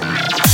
Yeah.